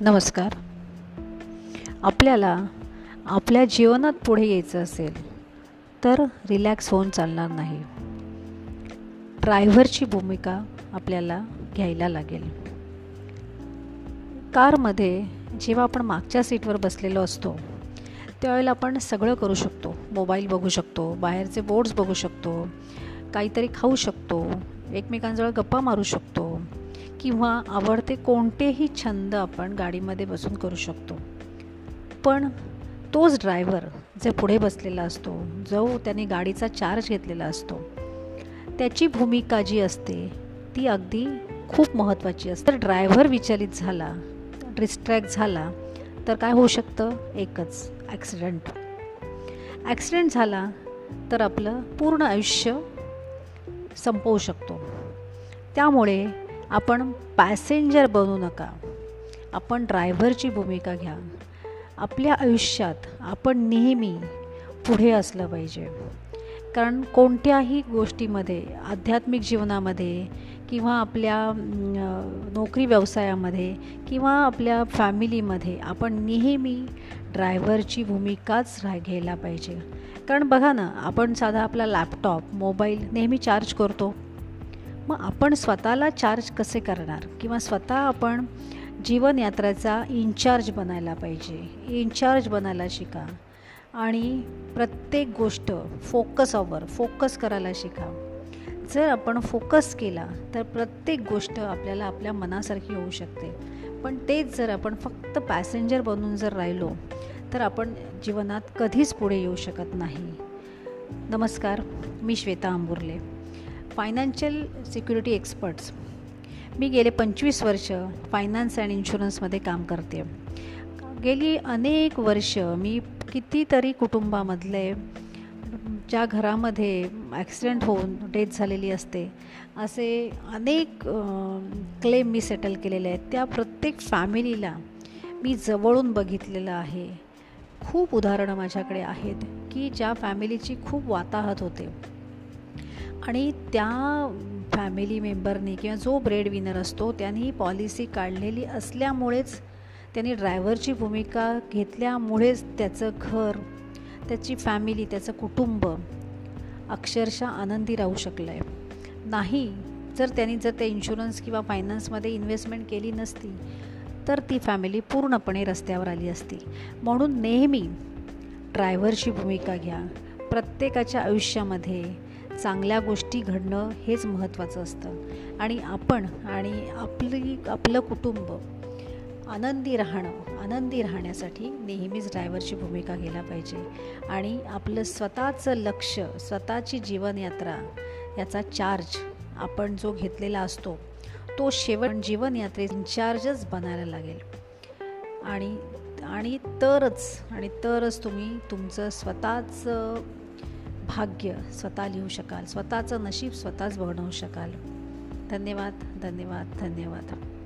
नमस्कार. आपल्याला आपल्या जीवनात पुढे यायचं असेल तर रिलॅक्स होऊन चालणार नाही. ड्रायव्हरची भूमिका आपल्याला घ्यायला लागेल. कारमध्ये जेव्हा आपण मागच्या सीटवर बसलेलो असतो त्यावेळेला आपण सगळं करू शकतो. मोबाईल बघू शकतो बाहेरचे बोर्ड्स बघू शकतो काहीतरी खाऊ शकतो एकमेकांजवळ गप्पा मारू शकतो. किंवा आवडते कोणतेही छंद आपण गाडीमध्ये बसून करू शकतो. पण तोच ड्रायव्हर जे पुढे बसलेला असतो जो त्याने गाडीचा चार्ज घेतलेला असतो त्याची भूमिका जी असते ती अगदी खूप महत्त्वाची असते. तर ड्रायव्हर विचलित झाला डिस्ट्रॅक्ट झाला तर काय होऊ शकतं? एकच ॲक्सिडेंट ॲक्सिडेंट झाला तर आपलं पूर्ण आयुष्य संपवू शकतो. त्यामुळे आपण पॅसेंजर बनू नका. आपण ड्रायव्हरची भूमिका घ्या. आपल्या आयुष्यात आपण नेहमी पुढे असलं पाहिजे. कारण कोणत्याही गोष्टीमध्ये आध्यात्मिक जीवनामध्ये किंवा आपल्या नोकरी व्यवसायामध्ये किंवा आपल्या फॅमिलीमध्ये आपण नेहमी ड्रायव्हरची भूमिकाच राह घ्यायला पाहिजे. कारण बघा ना आपण साधा आपला लॅपटॉप मोबाईल नेहमी चार्ज करतो. मग आपण स्वतःला चार्ज कसे करणार? किंवा स्वतः आपण जीवनयात्राचा इन्चार्ज बनायला पाहिजे. इन्चार्ज बनायला शिका. आणि प्रत्येक गोष्ट फोकसवर फोकस करायला शिका. जर आपण फोकस केला तर प्रत्येक गोष्ट आपल्याला आपल्या मनासारखी होऊ शकते. पण तेच जर आपण फक्त पॅसेंजर बनून जर राहिलो तर आपण जीवनात कधीच पुढे येऊ शकत नाही. नमस्कार मी Shweta Amburle financial security experts मी गेले पंचवीस वर्ष फायनान्स अँड इन्शुरन्समध्ये काम करते. गेली अनेक वर्ष मी कितीतरी कुटुंबामधले ज्या घरामध्ये ॲक्सिडेंट होऊन डेथ झालेली असते असे अनेक क्लेम मी सेटल केलेले आहेत. त्या प्रत्येक फॅमिलीला मी जवळून बघितलेलं आहे. खूप उदाहरणं माझ्याकडे आहेत की ज्या फॅमिलीची खूप वाताहत होते. आणि त्या फॅमिली मेंबरनी किंवा जो ब्रेड विनर असतो त्यांनी पॉलिसी काढलेली असल्यामुळेच त्यांनी ड्रायव्हरची भूमिका घेतल्यामुळेच त्याचं घर त्याची फॅमिली त्याचं कुटुंब अक्षरशः आनंदी राहू शकलं आहे नाही जर त्यांनी जर त्या इन्शुरन्स किंवा फायनान्समध्ये इन्व्हेस्टमेंट केली नसती तर ती फॅमिली पूर्णपणे रस्त्यावर आली असती. म्हणून नेहमी ड्रायव्हरची भूमिका घ्या. प्रत्येकाच्या आयुष्यामध्ये चांगल्या गोष्टी घडणं हेच महत्त्वाचं असतं. आणि आपण आणि आपली आपलं कुटुंब आनंदी राहणं आनंदी राहण्यासाठी नेहमीच ड्रायव्हरची भूमिका घ्यायला पाहिजे. आणि आपलं स्वतःचं लक्ष स्वतःची जीवनयात्रा याचा चार्ज आपण जो घेतलेला असतो तो शेवट जीवनयात्रे इन्चार्जच बनायला लागेल. आणि आणि तरच आणि तरच तुम्ही तुमचं स्वतःचं भाग्य स्वतः लिहू शकाल. स्वतःचं नशीब स्वतःच बनवू शकाल. धन्यवाद धन्यवाद धन्यवाद.